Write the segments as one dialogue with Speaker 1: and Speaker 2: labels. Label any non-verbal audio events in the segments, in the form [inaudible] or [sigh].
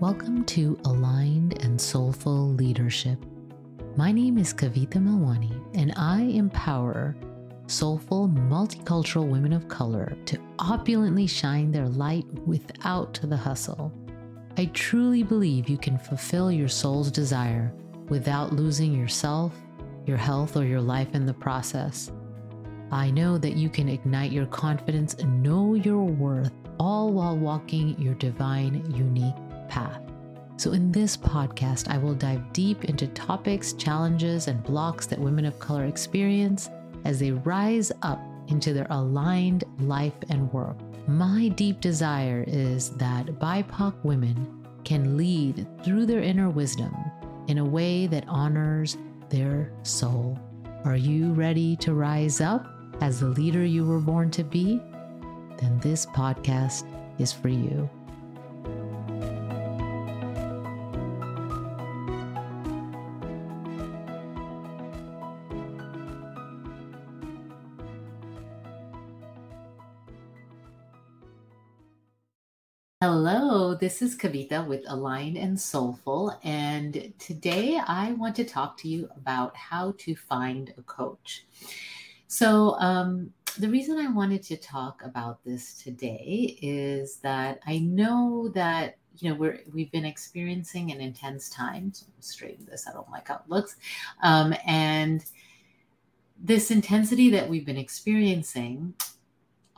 Speaker 1: Welcome to Aligned and Soulful Leadership. My name is Kavita Melwani, and I empower soulful, multicultural women of color to opulently shine their light without the hustle. I truly believe you can fulfill your soul's desire without losing yourself, your health, or your life in the process. I know that you can ignite your confidence and know your worth, all while walking your divine, unique path. So, in this podcast, I will dive deep into topics, challenges, and blocks that women of color experience as they rise up into their aligned life and work. My deep desire is that BIPOC women can lead through their inner wisdom in a way that honors their soul. Are you ready to rise up as the leader you were born to be? Then this podcast is for you. This is Kavita with Align and Soulful, and today I want to talk to you about how to find a coach. So, um, the reason I wanted to talk about this today is that I know that you know we're we've been experiencing an intense time. So I'm straighten this. I don't like how it looks, um, and this intensity that we've been experiencing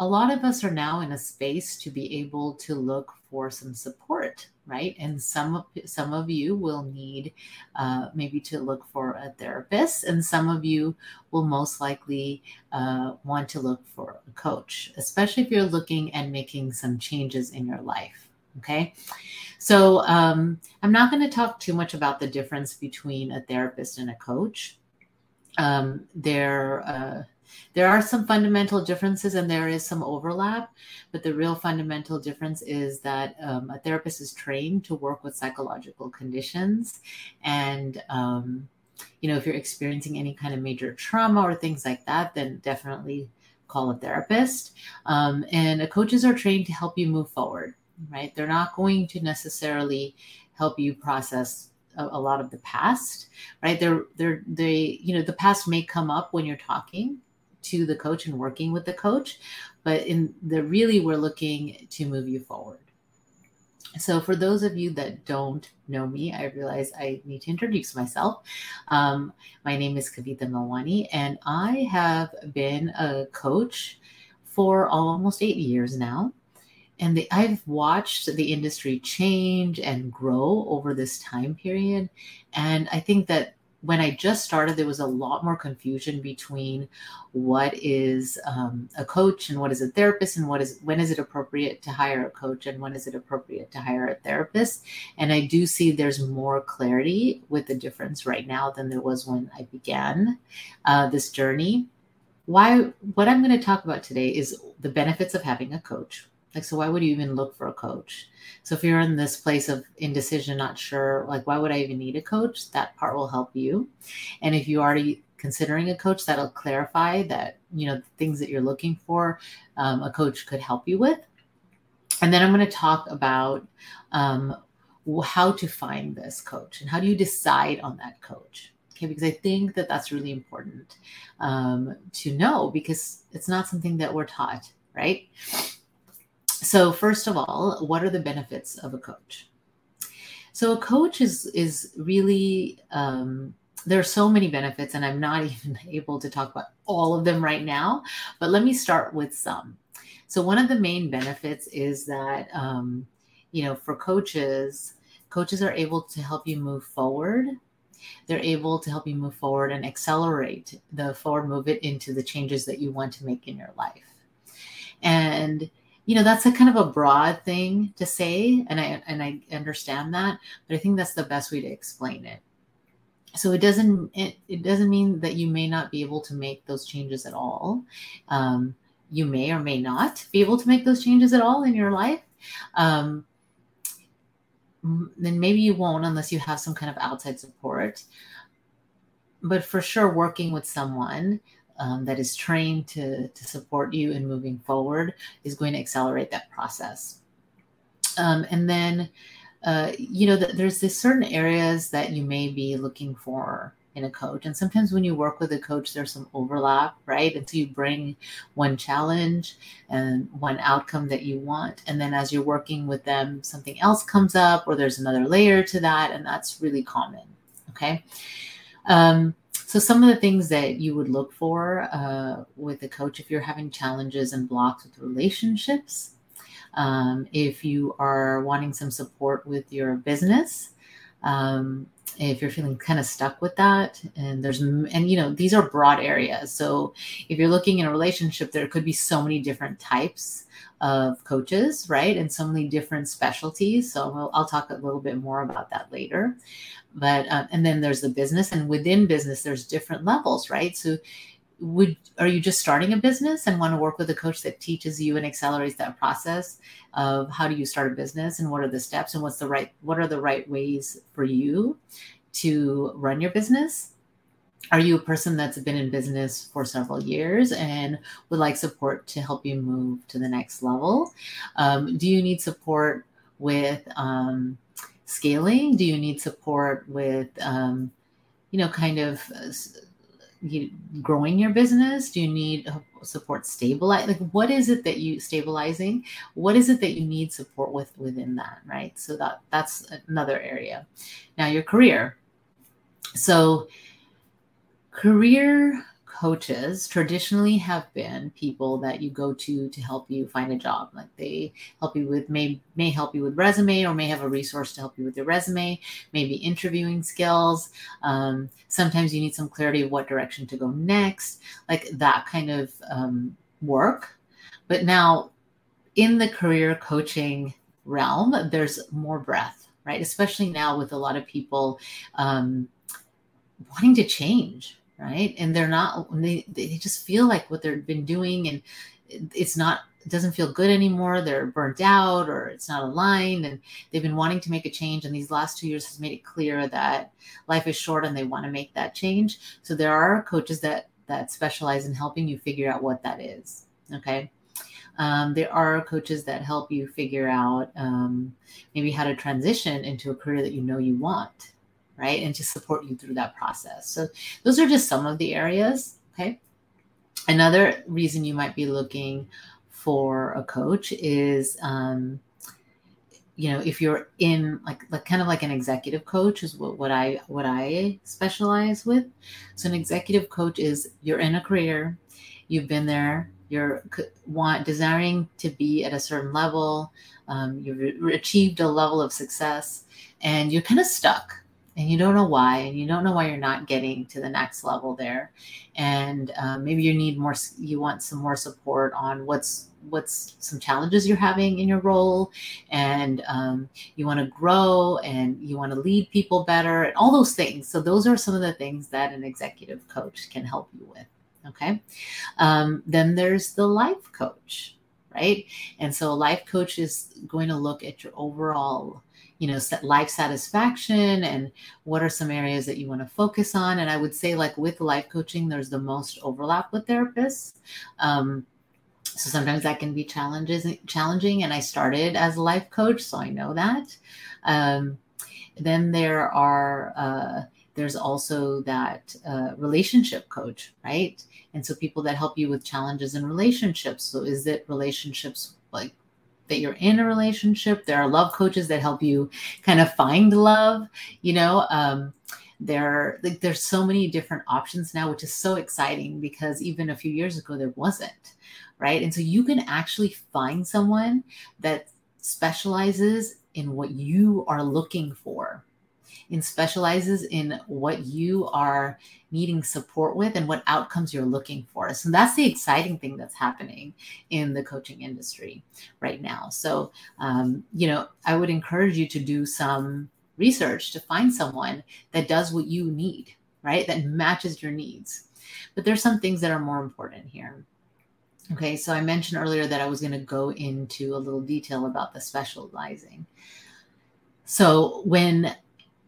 Speaker 1: a lot of us are now in a space to be able to look for some support right? And some of some of you will need uh, maybe to look for a therapist and some of you will most likely uh, want to look for a coach especially if you're looking and making some changes in your life okay? So um, i'm not going to talk too much about the difference between a therapist and a coach. Um, they're uh, there are some fundamental differences and there is some overlap, but the real fundamental difference is that um, a therapist is trained to work with psychological conditions. And, um, you know, if you're experiencing any kind of major trauma or things like that, then definitely call a therapist. Um, and coaches are trained to help you move forward, right? They're not going to necessarily help you process a, a, lot of the past right they're they're they you know the past may come up when you're talking to the coach and working with the coach but in the really we're looking to move you forward. So for those of you that don't know me i realize i need to introduce myself. Um, my name is kavita melwani and i have been a coach for almost eight years now. And the, I've watched the industry change and grow over this time period. And I think that when I just started, there was a lot more confusion between what is um, a coach and what is a therapist, and what is when is it appropriate to hire a coach and when is it appropriate to hire a therapist. And I do see there's more clarity with the difference right now than there was when I began uh, this journey. Why? What I'm going to talk about today is the benefits of having a coach like, so why would you even look for a coach? So if you're in this place of indecision, not sure, like, why would I even need a coach? That part will help you. And if you already considering a coach, that'll clarify that, you know, the things that you're looking for, um, a coach could help you with. And then I'm going to talk about um, how to find this coach and how do you decide on that coach. Okay, because I think that that's really important um, to know because it's not something that we're taught, right? So, first of all, what are the benefits of a coach? So, a coach is is really um, there are so many benefits, and I'm not [laughs] even able to talk about all of them right now. But let me start with some. So, one of the main benefits is that um, you know for coaches, coaches are able to help you move forward. They're able to help you move forward and accelerate the forward movement into the changes that you want to make in your life. And you know that's a kind of a broad thing to say and i and i understand that but i think that's the best way to explain it. So it doesn't it, it doesn't mean that you may not be able to make those changes at all. Um, you may or may not be able to make those changes at all in your life. Um, then maybe you won't unless you have some kind of outside support. But for sure working with someone um, that is trained to, to support you in moving forward is going to accelerate that process. Um, and then uh, you know, there's this certain areas that you may be looking for in a coach. And sometimes when you work with a coach, there's some overlap, right? And so you bring one challenge and one outcome that you want. And then as you're working with them, something else comes up or there's another layer to that. And that's really common. Okay. Um, so some of the things that you would look for uh, with a coach if you're having challenges and blocks with relationships, um, if you are wanting some support with your business, um, if you're feeling kind of stuck with that and there's and you know these are broad areas. So if you're looking in a relationship there could be so many different types of coaches right? And so many different specialties. So I'll, I'll talk a little bit more about that later but uh, and then there's the business and within business there's different levels right? So would are you just starting a business and want to work with a coach that teaches you and accelerates that process of how do you start a business and what are the steps and what's the right what are the right ways for you to run your business? Are you a person that's been in business for several years and would like support to help you move to the next level? Um, do you need support with um, scaling? Do you need support with um, you know kind of uh, you growing your business? Do you need support stabilize like what is it that you stabilizing? What is it that you need support with within that right? So that that's another area. Now your career. So career coaches traditionally have been people that you go to to help you find a job. Like they help you with may may help you with resume or may have a resource to help you with your resume maybe interviewing skills. Um, sometimes you need some clarity of what direction to go next like that kind of um, work. But now in the career coaching realm there's more breadth right? Especially now with a lot of people um, wanting to change right? And they're not they, they just feel like what they've been doing and it's not it doesn't feel good anymore. They're burnt out or it's not aligned. And they've been wanting to make a change. And these last two years has made it clear that life is short and they want to make that change. So there are coaches that that specialize in helping you figure out what that is okay? Um, there are coaches that help you figure out um, maybe how to transition into a career that you know you want right? And to support you through that process. So those are just some of the areas. Okay. Another reason you might be looking for a coach is, um, you know, if you're in like, like kind of like an executive coach is what, what I what I specialize with. So an executive coach is you're in a career, you've been there, you're want desiring to be at a certain level, um, you've achieved a level of success, and you're kind of stuck and you don't know why and you don't know why you're not getting to the next level there. And um, maybe you need more you want some more support on what's what's some challenges you're having in your role. And um, you want to grow and you want to lead people better and all those things. So those are some of the things that an executive coach can help you with okay? Um, then there's the life coach right? And so a life coach is going to look at your overall you know life satisfaction and what are some areas that you want to focus on? And i would say like with life coaching there's the most overlap with therapists. Um, so sometimes that can be challenges challenging and i started as a life coach so i know that. Um, then there are uh, there's also that uh, relationship coach right? And so people that help you with challenges in relationships. So is it relationships like that you're in a relationship. There are love coaches that help you kind of find love, you know. Um, there like there's so many different options now which is so exciting because even a few years ago there wasn't right and so you can actually find someone that specializes in what you are looking for and specializes in what you are needing support with and what outcomes you're looking for. So that's the exciting thing that's happening in the coaching industry right now. So, um, you know, I would encourage you to do some research to find someone that does what you need, right? That matches your needs. But there's some things that are more important here. Okay, so I mentioned earlier that I was going to go into a little detail about the specializing. So when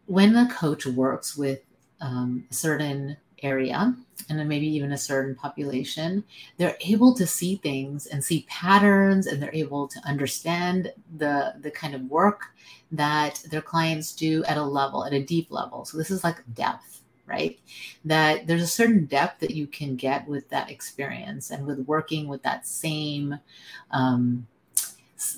Speaker 1: when a coach works with um, a certain area and then maybe even a certain population, they're able to see things and see patterns and they're able to understand the the kind of work that their clients do at a level, at a deep level. So this is like depth, right? That there's a certain depth that you can get with that experience and with working with that same um,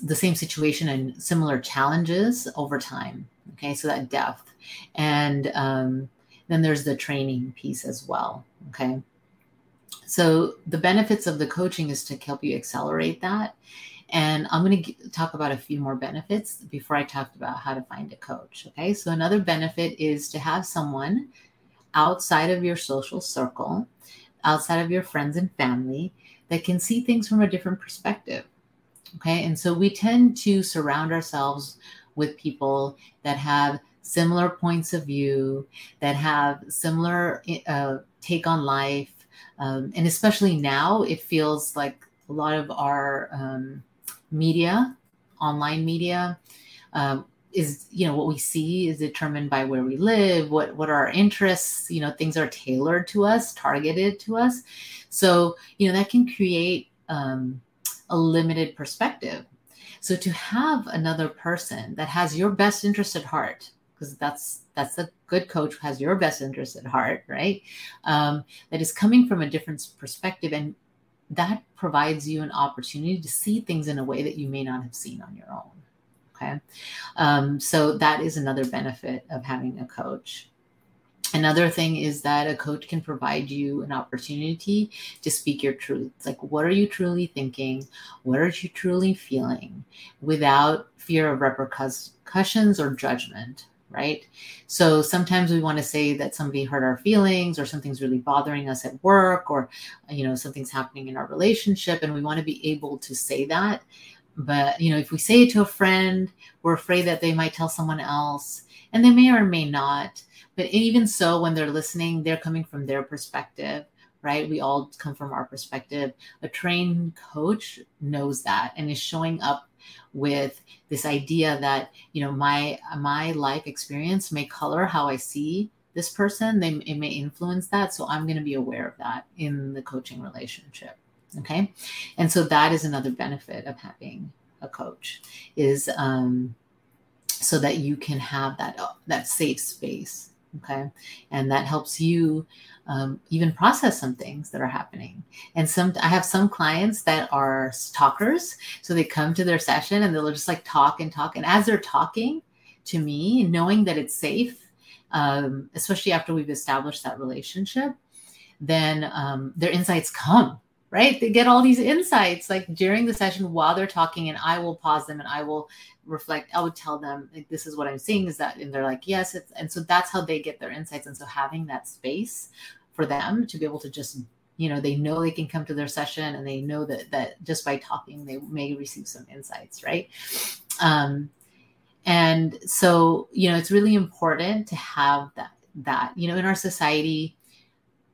Speaker 1: the same situation and similar challenges over time. Okay, so that depth. And um, then there's the training piece as well. Okay. So the benefits of the coaching is to help you accelerate that. And I'm going to talk about a few more benefits before I talk about how to find a coach. Okay. So another benefit is to have someone outside of your social circle, outside of your friends and family that can see things from a different perspective. Okay. And so we tend to surround ourselves with people that have similar points of view, that have similar uh, take on life. Um, and especially now, it feels like a lot of our um, media, online media, um, is you know what we see is determined by where we live what what are our interests you know things are tailored to us targeted to us so you know that can create um, a limited perspective so to have another person that has your best interest at heart because that's that's a good coach who has your best interest at heart right um, that is coming from a different perspective and that provides you an opportunity to see things in a way that you may not have seen on your own okay um, so that is another benefit of having a coach Another thing is that a coach can provide you an opportunity to speak your truth. Like, what are you truly thinking? What are you truly feeling without fear of repercussions or judgment? Right? So sometimes we want to say that somebody hurt our feelings or something's really bothering us at work or you know something's happening in our relationship and we want to be able to say that. But you know, if we say it to a friend, we're afraid that they might tell someone else and they may or may not. But even so when they're listening, they're coming from their perspective right? We all come from our perspective. A trained coach knows that and is showing up with this idea that you know my my life experience may color how i see this person. They it may influence that. So i'm going to be aware of that in the coaching relationship okay? And so that is another benefit of having a coach is um so that you can have that that safe space okay and that helps you um, even process some things that are happening. And some, I have some clients that are talkers. So they come to their session and they'll just like talk and talk. And as they're talking to me, knowing that it's safe, um, especially after we've established that relationship, then um, their insights come right? They get all these insights like during the session while they're talking and i will pause them and i will reflect i would tell them like this is what i'm seeing is that and they're like yes It's, and so that's how they get their insights and so having that space for them to be able to just you know they know they can come to their session and they know that that just by talking they may receive some insights right? Um, and so you know it's really important to have that that you know in our society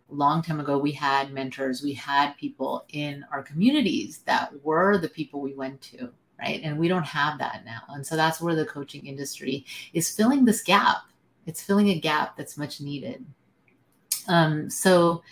Speaker 1: long time ago we had mentors we had people in our communities that were the people we went to right? And we don't have that now. And so that's where the coaching industry is filling this gap. It's filling a gap that's much needed. Um, so,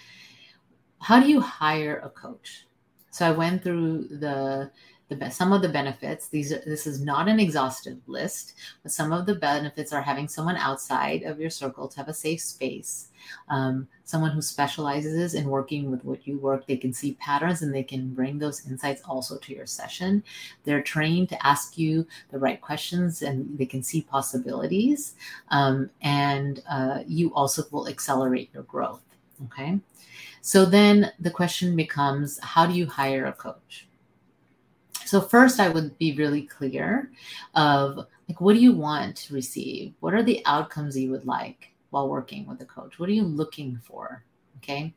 Speaker 1: how do you hire a coach? So I went through the the some of the benefits. These this is not an exhaustive list, but some of the benefits are having someone outside of your circle to have a safe space. Um, someone who specializes in working with what you work, they can see patterns and they can bring those insights also to your session. They're trained to ask you the right questions and they can see possibilities. Um, and uh, you also will accelerate your growth. Okay. So then the question becomes how do you hire a coach? So first I would be really clear of like what do you want to receive? What are the outcomes you would like while working with a coach? What are you looking for? Okay.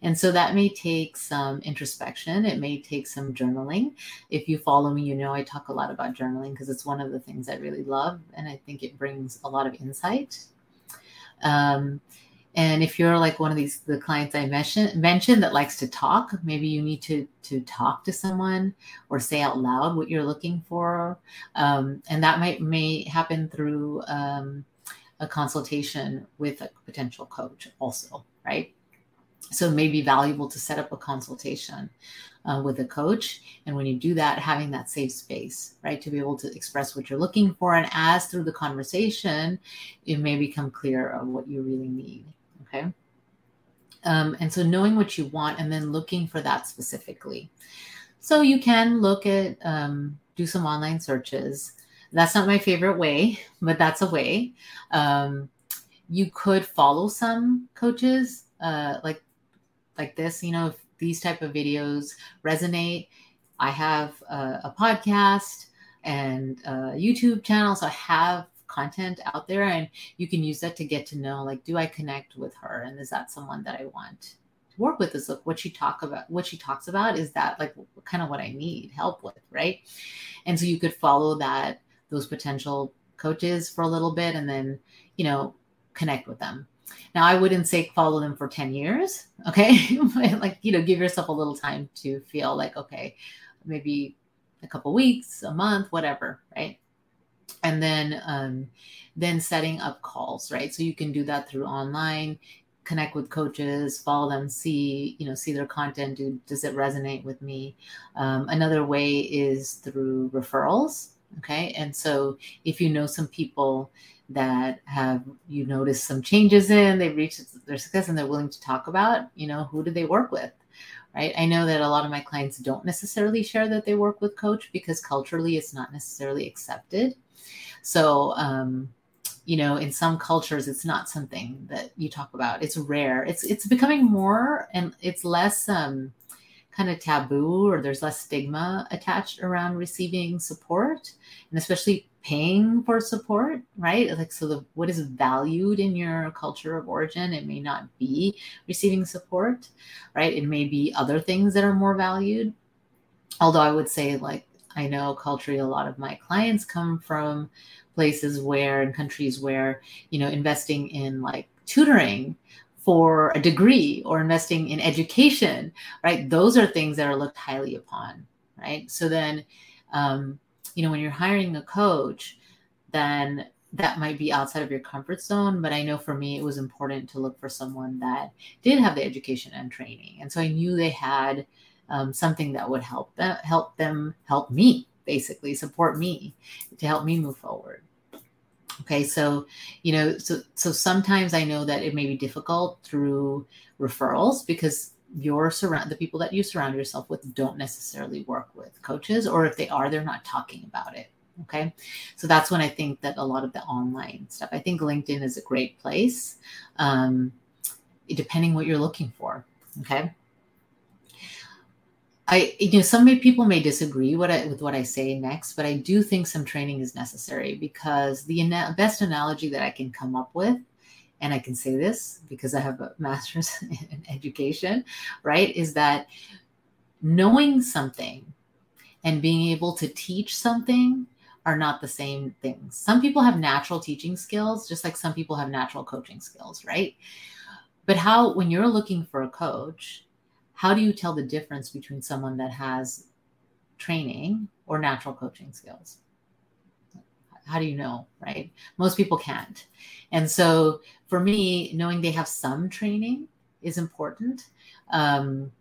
Speaker 1: And so that may take some introspection. It may take some journaling. If you follow me, you know I talk a lot about journaling because it's one of the things I really love. And I think it brings a lot of insight. Um, and if you're like one of these the clients I mentioned mentioned that likes to talk, maybe you need to to talk to someone or say out loud what you're looking for, um, and that might may happen through um, a consultation with a potential coach also, right? so it may be valuable to set up a consultation uh, with a coach. And when you do that, having that safe space, right, to be able to express what you're looking for. And as through the conversation, it may become clear of what you really need. Okay. Um, and so knowing what you want and then looking for that specifically. So you can look at, um, do some online searches. That's not my favorite way, [laughs] but that's a way. Um, you could follow some coaches uh, like like this. You know, if these type of videos resonate, I have a, a podcast and a YouTube channel, so I have content out there and you can use that to get to know like do i connect with her and is that someone that i want to work with? Is look what she talk about what she talks about is that like kind of what i need help with right? And so you could follow that those potential coaches for a little bit and then you know connect with them. Now i wouldn't say follow them for 10 years [laughs] okay? Like you know give yourself a little time to feel like okay maybe a couple weeks a month whatever right and then um, then setting up calls right? So you can do that through online connect with coaches follow them see you know see their content do does it resonate with me? Um, another way is through referrals okay? And so if you know some people that have you noticed some changes in they've reached their success and they're willing to talk about you know who do they work with right? I know that a lot of my clients don't necessarily share that they work with coach because culturally it's not necessarily accepted so, um, you know, in some cultures, it's not something that you talk about. It's rare. It's it's becoming more and it's less um, kind of taboo, or there's less stigma attached around receiving support, and especially paying for support, right? Like, so the what is valued in your culture of origin, it may not be receiving support, right? It may be other things that are more valued. Although I would say, like, I know culturally a lot of my clients come from places where in countries where, you know, investing in like tutoring for a degree or investing in education, right? Those are things that are looked highly upon, right? So then, um, you know, when you're hiring a coach, then that might be outside of your comfort zone. But I know for me, it was important to look for someone that did have the education and training. And so I knew they had um, something that would help them, help them help me basically support me to help me move forward. Okay so you know so so sometimes i know that it may be difficult through referrals because your surround the people that you surround yourself with don't necessarily work with coaches or if they are they're not talking about it. Okay so that's when i think that a lot of the online stuff i think linkedin is a great place um, depending what you're looking for. Okay I, you know, some people may disagree what I, with what I say next, but I do think some training is necessary because the best analogy that I can come up with, and I can say this because I have a [laughs] master's in education, right, is that knowing something and being able to teach something are not the same things. Some people have natural teaching skills, just like some people have natural coaching skills, right? But how, when you're looking for a coach, how do you tell the difference between someone that has training or natural coaching skills? How do you know, right? Most people can't. And so for me, knowing they have some training is important. Um,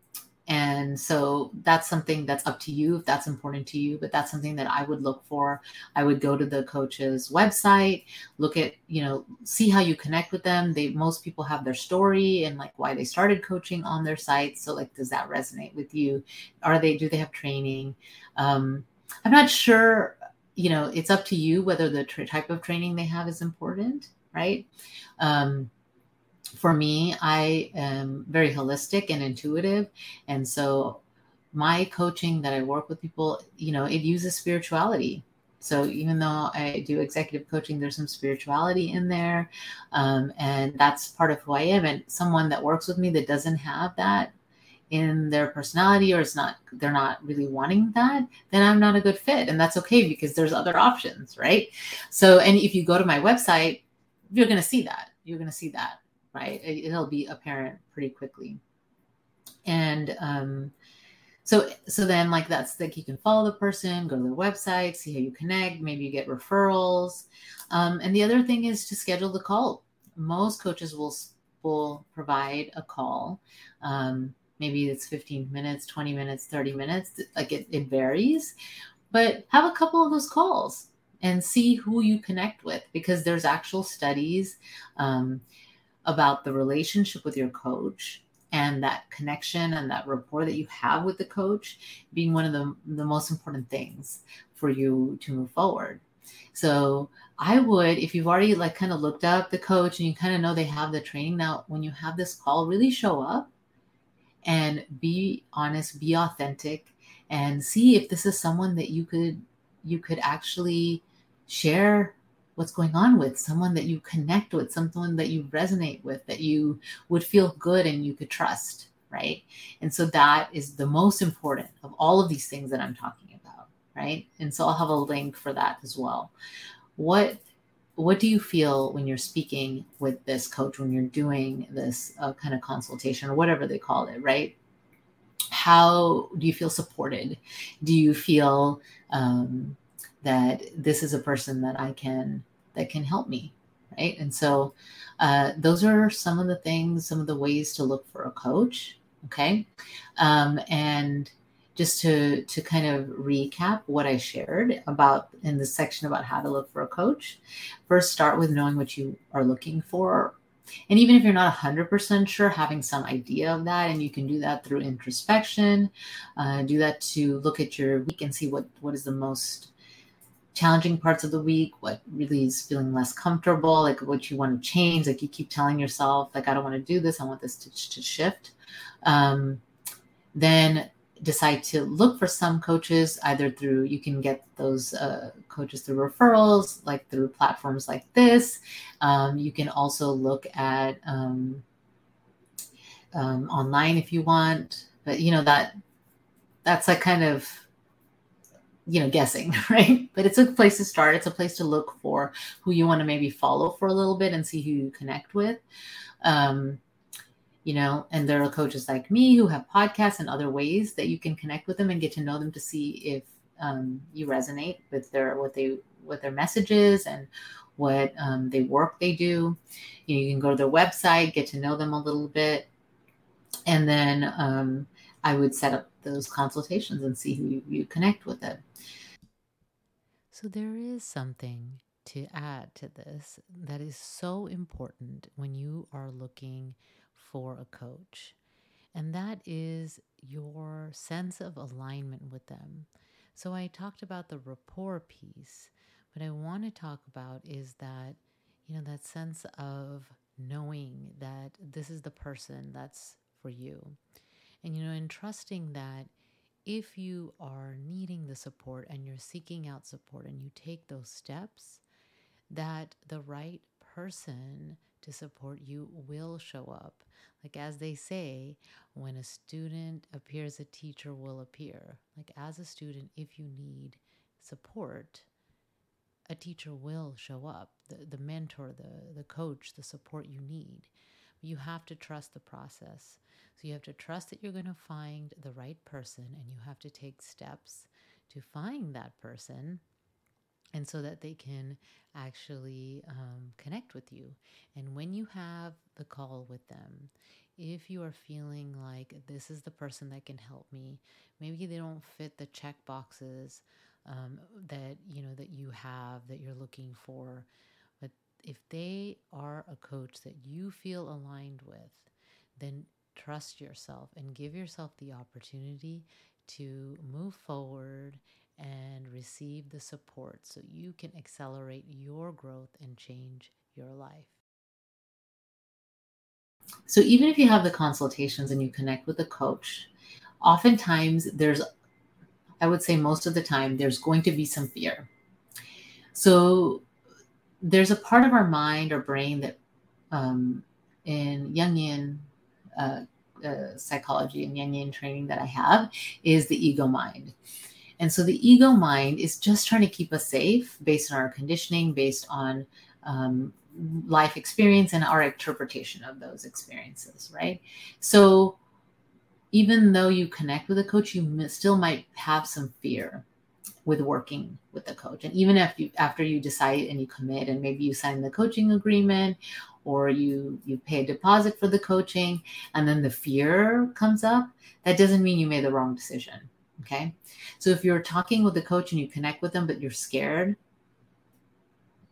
Speaker 1: and so that's something that's up to you if that's important to you but that's something that i would look for. I would go to the coach's website look at you know see how you connect with them. They most people have their story and like why they started coaching on their site. So like does that resonate with you? Are they do they have training? Um, i'm not sure you know it's up to you whether the tra- type of training they have is important right? Um, for me, I am very holistic and intuitive. And so my coaching that I work with people, you know, it uses spirituality. So even though I do executive coaching, there's some spirituality in there. Um, and that's part of who I am. And someone that works with me that doesn't have that in their personality or it's not they're not really wanting that then i'm not a good fit and that's okay because there's other options right so and if you go to my website you're going to see that you're going to see that right? It'll be apparent pretty quickly. And um, so, so then like that's like you can follow the person, go to their website, see how you connect. Maybe you get referrals. Um, and the other thing is to schedule the call. Most coaches will will provide a call. Um, maybe it's 15 minutes, 20 minutes, 30 minutes. Like it, it varies, but have a couple of those calls and see who you connect with because there's actual studies um, about the relationship with your coach and that connection and that rapport that you have with the coach being one of the, the most important things for you to move forward. So i would if you've already like kind of looked up the coach and you kind of know they have the training now when you have this call really show up and be honest be authentic and see if this is someone that you could you could actually share what's going on with someone that you connect with someone that you resonate with that you would feel good and you could trust right? And so that is the most important of all of these things that i'm talking about right? And so i'll have a link for that as well. What what do you feel when you're speaking with this coach when you're doing this uh, kind of consultation or whatever they call it right? How do you feel supported? Do you feel um, that this is a person that I can that can help me, right? And so uh, those are some of the things, some of the ways to look for a coach. Okay, um, and just to to kind of recap what I shared about in the section about how to look for a coach. First, start with knowing what you are looking for. And even if you're not 100% sure, having some idea of that, and you can do that through introspection, uh, do that to look at your week and see what, what is the most challenging parts of the week, what really is feeling less comfortable, like what you want to change. Like you keep telling yourself, like, I don't want to do this, I want this to, to shift. Um, then decide to look for some coaches either through you can get those uh, coaches through referrals like through platforms like this um, you can also look at um, um, online if you want but you know that that's like kind of you know guessing [laughs] right? But it's a place to start. It's a place to look for who you want to maybe follow for a little bit and see who you connect with. Um you know and there are coaches like me who have podcasts and other ways that you can connect with them and get to know them to see if um, you resonate with their what they what their messages and what um, they work they do. You know you can go to their website get to know them a little bit. And then um, i would set up those consultations and see who you, you connect with it
Speaker 2: so, there is something to add to this that is so important when you are looking for a coach, and that is your sense of alignment with them. So, I talked about the rapport piece, but I want to talk about is that, you know, that sense of knowing that this is the person that's for you. And, you know, and trusting that if you are needing the support and you're seeking out support and you take those steps, that the right person to support you will show up. Like as they say, when a student appears, a teacher will appear. Like as a student, if you need support, a teacher will show up, the, the mentor, the, the coach, the support you need. You have to trust the process. So you have to trust that you're going to find the right person and you have to take steps to find that person and so that they can actually um, connect with you. And when you have the call with them, if you are feeling like this is the person that can help me, maybe they don't fit the check boxes um, that you know that you have that you're looking for, if they are a coach that you feel aligned with, then trust yourself and give yourself the opportunity to move forward and receive the support so you can accelerate your growth and change your life.
Speaker 1: So, even if you have the consultations and you connect with a coach, oftentimes there's, I would say most of the time, there's going to be some fear. So, there's a part of our mind or brain that um, in Jungian uh, uh, psychology and Jungian training that I have is the ego mind. And so the ego mind is just trying to keep us safe based on our conditioning, based on um, life experience and our interpretation of those experiences, right? So even though you connect with a coach, you still might have some fear. With working with the coach. And even if you after you decide and you commit and maybe you sign the coaching agreement or you you pay a deposit for the coaching and then the fear comes up, that doesn't mean you made the wrong decision. Okay. So if you're talking with the coach and you connect with them, but you're scared,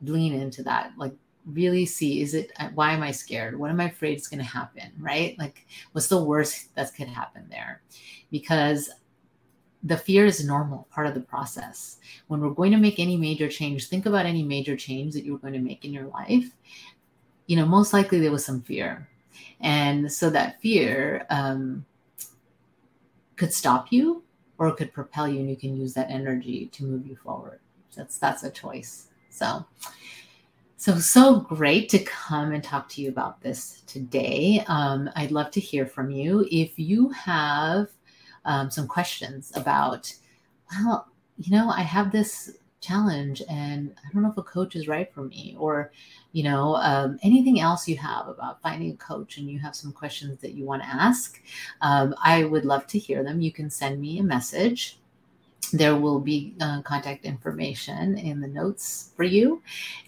Speaker 1: lean into that. Like really see is it why am i scared what am i afraid is going to happen right like what's the worst that could happen there because the fear is normal part of the process when we're going to make any major change think about any major change that you're going to make in your life you know most likely there was some fear and so that fear um, could stop you or could propel you and you can use that energy to move you forward that's that's a choice so so, so great to come and talk to you about this today. Um, I'd love to hear from you. If you have um, some questions about, well, you know, I have this challenge and I don't know if a coach is right for me, or, you know, um, anything else you have about finding a coach and you have some questions that you want to ask, um, I would love to hear them. You can send me a message there will be uh, contact information in the notes for you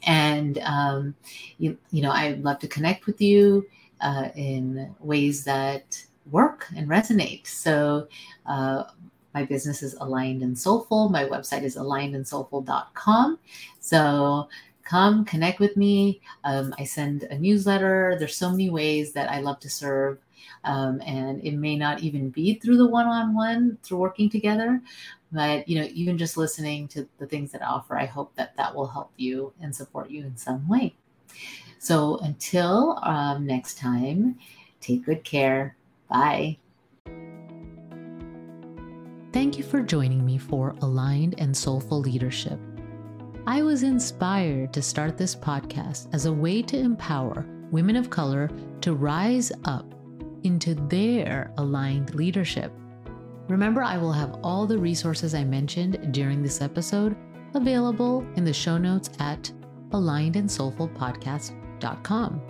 Speaker 1: and um, you, you know i'd love to connect with you uh, in ways that work and resonate. So uh, my business is aligned and soulful. My website is alignedandsoulful.com so come connect with me. Um, i send a newsletter. There's so many ways that i love to serve. Um, and it may not even be through the one-on-one through working together but you know even just listening to the things that I offer i hope that that will help you and support you in some way. So until um, next time take good care bye.
Speaker 2: Thank you for joining me for aligned and soulful leadership. I was inspired to start this podcast as a way to empower women of color to rise up into their aligned leadership. Remember, I will have all the resources I mentioned during this episode available in the show notes at alignedandsoulfulpodcast.com.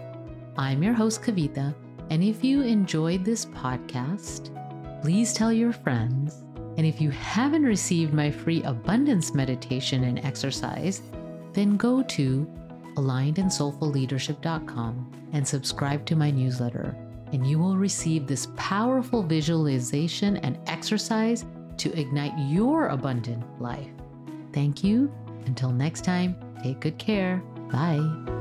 Speaker 2: I'm your host, Kavita, and if you enjoyed this podcast, please tell your friends. And if you haven't received my free abundance meditation and exercise, then go to alignedandsoulfulleadership.com and subscribe to my newsletter and you will receive this powerful visualization and exercise to ignite your abundant life. Thank you. Until next time, take good care. Bye.